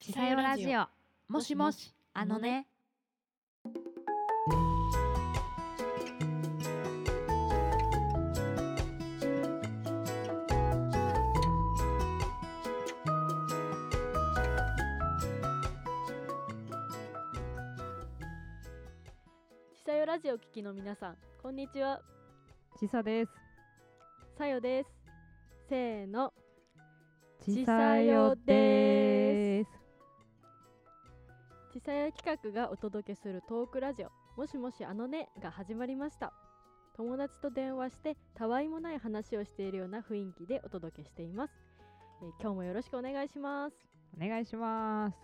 ちさよラジオ。もしもし。あのね。ちさよラジオ聞きの皆さんこんにちは。ちさです。さよです。せーの。ちさよです。ちさよ企画がお届けするトークラジオもしもしあのねが始まりました。友達と電話してたわいもない話をしているような雰囲気でお届けしています、えー今日もよろしくお願いします。お願いします。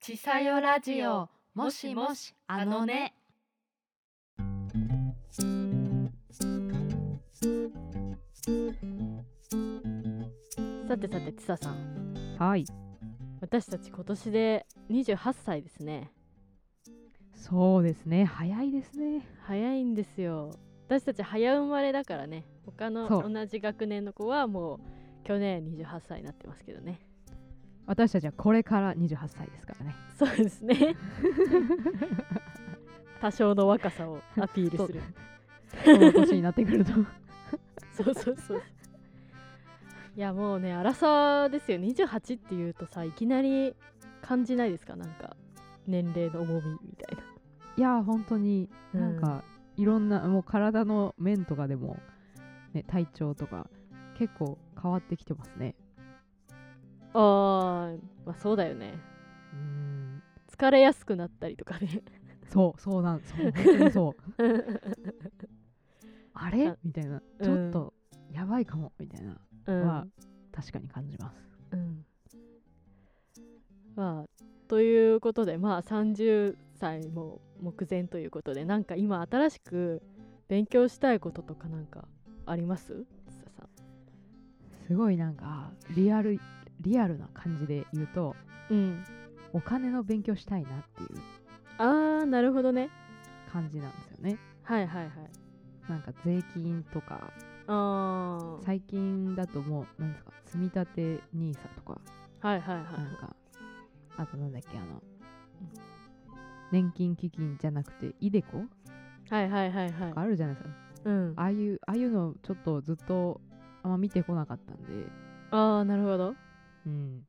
ちさよラジオもしもしあのねさてさてちささんはい。私たち今年で28歳ですねそうですね。早いですね。早いんですよ私たち早生まれだからね他のそう同じ学年の子はもう去年28歳になってますけどね私たちはこれから28歳ですからね。そうですね 多少の若さをアピールするこの年になってくると。そうそうそういやもうね荒さですよ28っていうとさいきなり感じないですか？なんか年齢の重みみたいいや、本当にななんか、いろんな、もう体の面とかでも、ね、体調とか、結構変わってきてますね。うんあーまあそうだよねうん。疲れやすくなったりとかねそう、そうなん、そう、本当にそう。あれ？あみたいな。うんちょっと、やばいかも、みたいな。うん。は確かに感じます。うん。まあということでまあ30歳も目前ということでなんか今新しく勉強したいこととかなんかあります？つささん。すごいなんかリアルリアルな感じで言うとうんお金の勉強したいなっていうあーなるほどね。感じなんですよね。はいはいはい。なんか税金とか最近だともうなんですか積み立て NISA とか。はいはいはい。なんかあとなんだっけあの年金基金じゃなくてイデコはいはいはいはい。あるじゃないですか。うん。ああいうああいうのちょっとずっとあんま見てこなかったんで。ああなるほど。うん。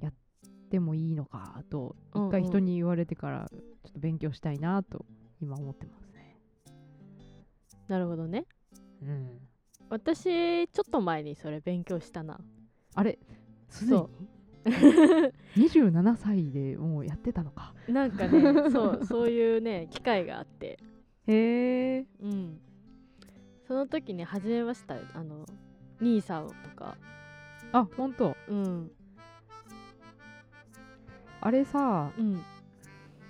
やってもいいのかと一回人に言われてからちょっと勉強したいなと今思ってますね。なるほどね。うん私ちょっと前にそれ勉強したな。あれ？すでに？そ27 歳でもうやってたのか。なんかねそうそういうね機会があって。へえ。うん。その時に始めました。よあの NISA とか。あほんとうん。あれさうん。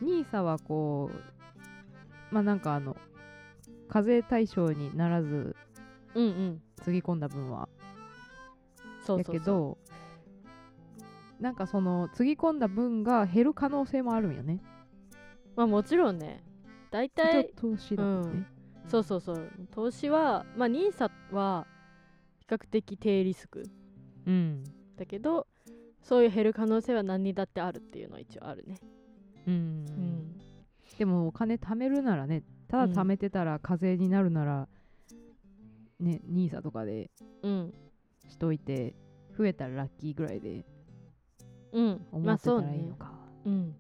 NISA はこうまあなんかあの課税対象にならずうんうん。つぎ込ん。だ分はやそうそうそう。けどなんかそのつぎ込んだ分が減る可能性もあるんよね。まあもちろんね。大体投資だもん。ね、そうそうそう。投資はまあ NISA は比較的低リスク。うん。だけどそういう減る可能性は何にだってあるっていうのは一応あるね。うん、うん。でもお金貯めるならねただ貯めてたら課税になるなら、ね NISA とかでうん。しといて増えたらラッキーぐらいでうん。思ってたまあそうねらいいのか、うん。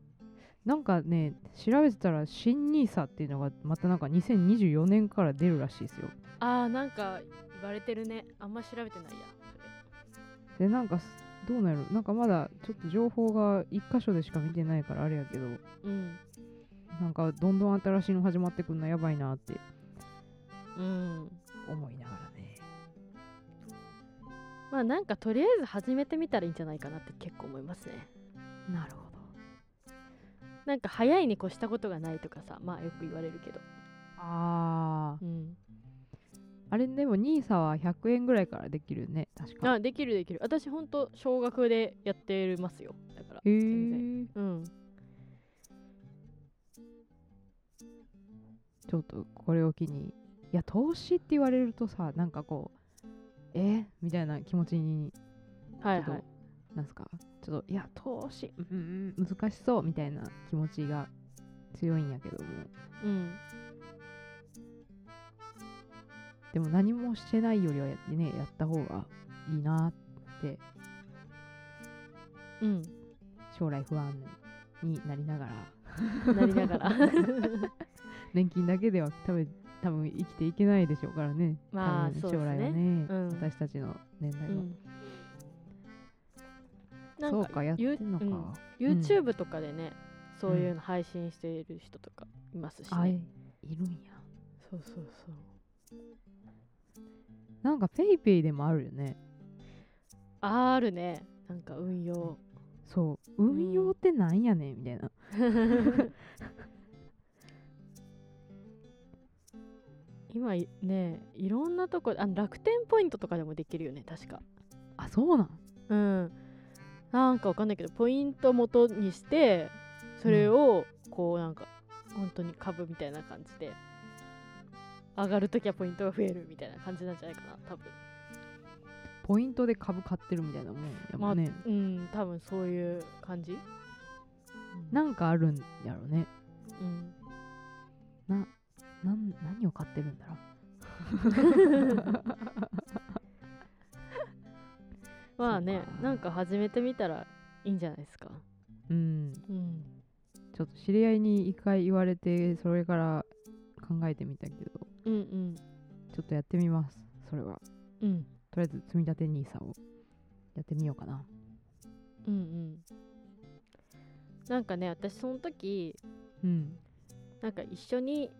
なんかね調べてたら新 NISA っていうのがまたなんか2024年から出るらしいですよ。あーなんか言われてるね。あんま調べてないやでなんかすどうなるなんかまだちょっと情報が一箇所でしか見てないからあれやけど。うん。なんかどんどん新しいの始まってくんのやばいなってうん。思いながら。ねまあなんかとりあえず始めてみたらいいんじゃないかなって結構思いますね。なるほど。なんか早いに越したことがないとかさまあよく言われるけど。あー。うん。あれでも NISA は100円ぐらいからできるね確か。あできるできる。私ほんと少額でやってますよ。だからへ全然。えうん。ちょっとこれを機にいや投資って言われるとさなんかこうえ？みたいな気持ちにはいはい。なんすか？ちょっといや投資うんうん難しそうみたいな気持ちが強いんやけども。うん。でも何もしてないよりはやってねやった方がいいなって。うん。将来不安になりながら。なりながら。年金だけでは多分多分生きていけないでしょうからね。まあ将来はね、うん。私たちの年代は、うん。そうかやってんのか、ゆうん。YouTube とかでね、そういうの配信している人とかいますしね、いるんや。そうそうそう。なんかペイペイでもあるよね。あるね。なんか運用。そう。運用ってなんやねんみたいな、今いねいろんなとこあの楽天ポイントとかでもできるよね確か。あそうなん？うん。なんかわかんないけどポイント元にしてそれをこうなんか本当に株みたいな感じで上がるときはポイントが増えるみたいな感じなんじゃないかな多分。ポイントで株買ってるみたいなもんやもんね、うん多分そういう感じ。なんかあるんやろね。うん。なん何を買ってるんだろ まあねなんか始めてみたらいいんじゃないですか。ううん。うん。ちょっと知り合いに一回言われてそれから考えてみたけど。うんうん。ちょっとやってみますそれは。うん。とりあえず積み立て NISA をやってみようかな。うんうん。なんかね私その時うん。なんか一緒に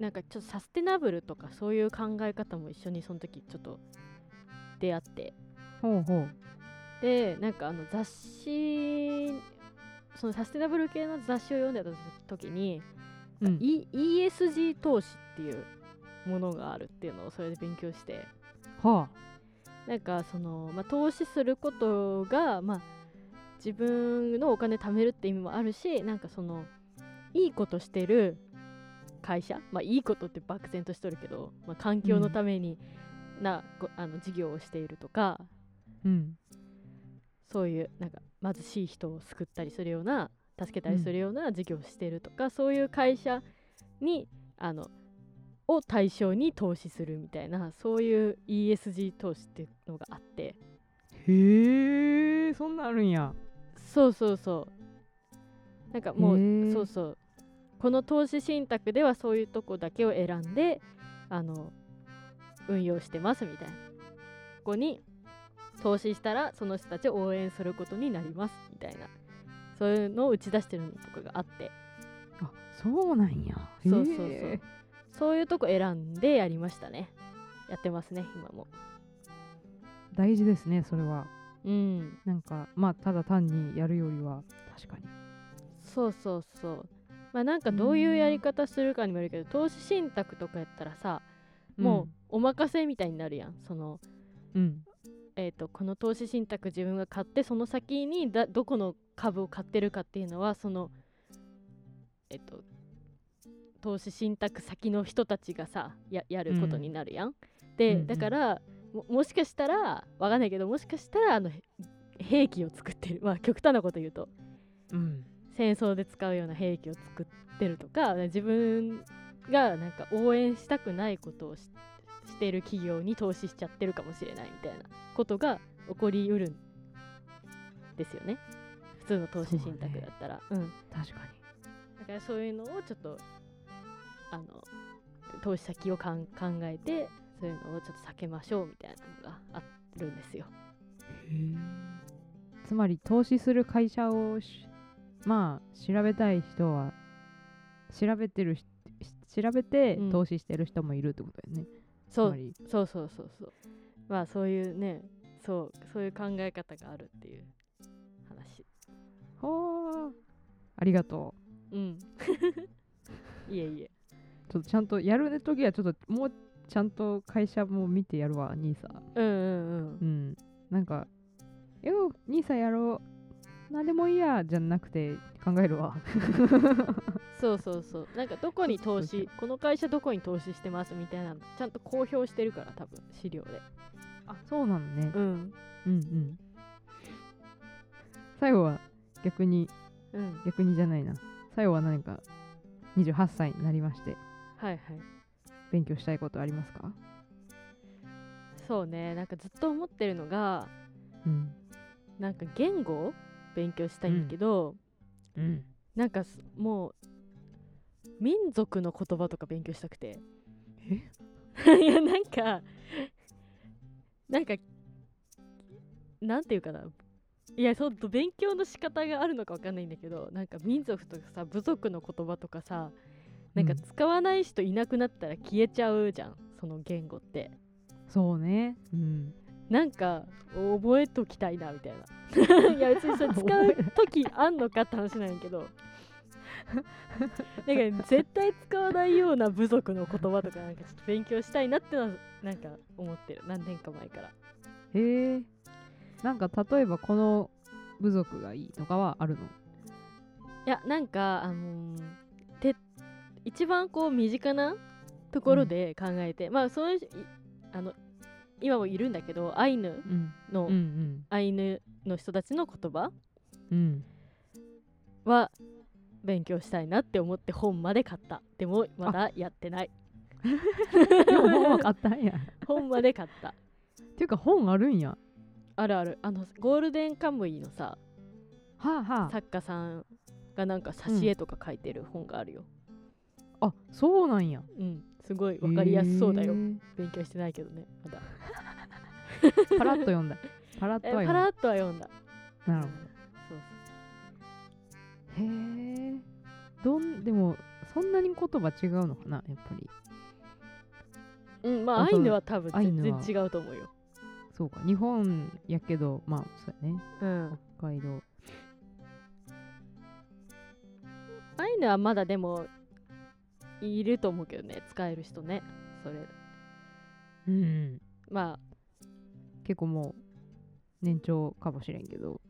なんかちょっとサステナブルとかそういう考え方も一緒にその時ちょっと出会って。ほうほう。でなんかあの雑誌そのサステナブル系の雑誌を読んでた時に、うん。E- ESG 投資っていうものがあるっていうのをそれで勉強して。はなんかその、まあ、投資することが、まあ、自分のお金貯めるって意味もあるしなんかそのいいことしてる会社、まあ、いいことって漠然としとるけど、まあ、環境のためにな、ごあの事業をしているとかうん。そういうなんか貧しい人を救ったりするような助けたりするような事業をしているとか、そういう会社にあのを対象に投資するみたいなそういう ESG 投資っていうのがあって。へえそんなんあるんや。そうそうそう。なんかもうそうそうこの投資信託ではそういうとこだけを選んであの運用してますみたいな。ここに投資したらその人たちを応援することになりますみたいな。そういうのを打ち出してるのとかがあって。あそうなんや。そうそうそう。そういうとこ選んでやりましたね。やってますね今も。大事ですねそれは。うん。なんかまあただ単にやるよりは。確かに。そうそうそうまあなんかどういうやり方するかにもよるけど投資信託とかやったらさもうお任せみたいになるやん。そのうん、うんえー、とこの投資信託自分が買ってその先にだどこの株を買ってるかっていうのはそのえっ、と投資信託先の人たちがさややることになるやん。で、うん。うんだからももしかしたらわかんないけどもしかしたらあのへ兵器を作ってる。まあ極端なこと言うと。うん戦争で使うような兵器を作ってるとか自分がなんか応援したくないことをししている企業に投資しちゃってるかもしれないみたいなことが起こりうるんですよね。普通の投資信託だったら。う,、ん。確かだからそういうのをちょっとあの投資先をかん考えてそういうのをちょっと避けましょうみたいなのがあるんですよ。につまり投資する会社をしまあ調べたい人は調べてるし調べてうん。投資してる人もいるってことだよね、そうつまり。そうそうそうそう。まあそういうねそうそういう考え方があるっていう話。はあありがとう。ん。いえいえ。うちょっとちゃんとやる時はちょっともうちゃんと会社も見てやるわニーサ。うんうんうん。うん。なんかよニーサやろうなんでもいいやじゃなくて考えるわ。そうそうそう。なんかどこに投資この会社どこに投資してますみたいなのちゃんと公表してるから多分資料で。あそうなのね。うん。うんうん。最後は逆にうん。逆にじゃないな。最後は何か28歳になりまして。はいはい。勉強したいことありますか？そうね。なんかずっと思ってるのがうん。なんか言語を勉強したいんだけど、うん。なんかすもう民族の言葉とか勉強したくて。いやなんかなんかなんていうかな。いやほんと勉強の仕方があるのかわかんないんだけどなんか民族とかさ部族の言葉とかさなんかうん。使わない人いなくなったら消えちゃうじゃんその言語って。そうね。うんなんか覚えときたいなみたいな。いや別にそれ使う時あんのかって話なんやけど。なんか絶対使わないような部族の言葉とかなんかちょっと勉強したいなってのはなんか思ってる。何年か前から。へえ。なんか例えばこの部族がいいとかはあるの？いやなんかあのーて一番こう身近なところで考えて、まあそういういあの今もいるんだけどアイヌうん。の、うんうん。アイヌの人たちの言葉うん。は勉強したいなって思って本まで買った。でもまだやってない。本は買ったんや。本まで買った。っていうか本あるんや。あるある。あのゴールデンカムイのさはあは作家さんがなんか挿絵とか書いてる本があるよ。ああそうなんや。うん、すごいわかりやすそうだよ、へー勉強してないけどねまだパラッと読んだ。パラッとえは読んだ。パラッとは読んだ。なるほそうどへえどんでもそんなに言葉違うのかなやっぱり。そううんまああそうアイヌは多分アイヌ全は然違うと思うよ。そうか日本やけどまあそうやね。うん。北海道。アイヌはまだでもいると思うけどね使える人ねそれ。うんま結構もう年長かもしれんけど。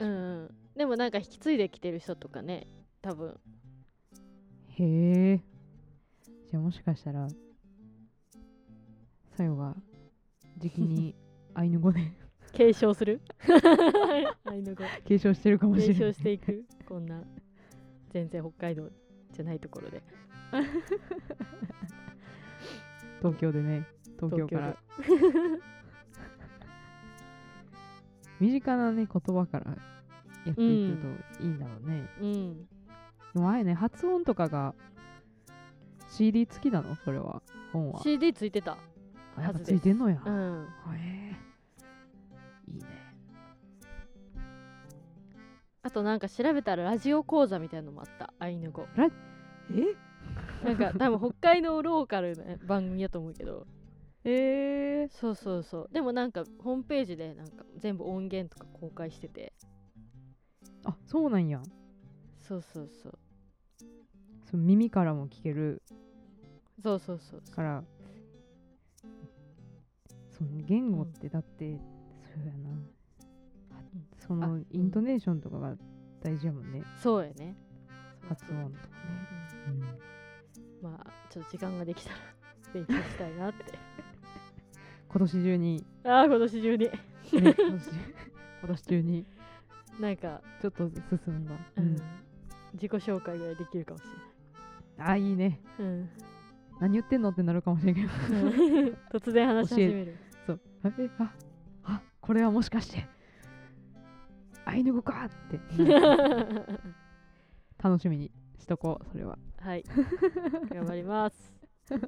あうん、うん、でもなんか引き継いできてる人とかね多分。へえ。じゃあもしかしたらさよが時期に アイヌ語で。継承する？アイヌ語。継承してるかもしれない継承していく？こんな全然北海道じゃないところで。東京でね東京から身近なね言葉からやっていくといいんだろうね、うん。でもあれね発音とかが CD 付きなの？それは。本は。CD ついてた。あやっぱついてんのや、へうん。え。いいね。あとなんか調べたらラジオ講座みたいなのもあった。アイヌ語。え？なんか多分北海道ローカルな番組やと思うけどえー、そうそうそう。でもなんかホームページでなんか全部音源とか公開してて。あそうなんや。そうそうそう。その耳からも聞ける。そうそうそうそう。からその言語ってだって、そうやな。はそのあイントネーションとかが大事やもんね、そうやね。発音とかね、うん、まあちょっと時間ができたら勉強したいなって今年中に、ああ今年中に。ね、今年今年中に。なんか、ちょっと進めば、ううん。ん、自己紹介ぐらいできるかもしあいいね。れない、何言ってんのってなるかもしれんけどうん、突然話し始める。そう。えああこれはもしかして。アイヌ語かって。楽しみにしとこうそれは。はい。頑張ります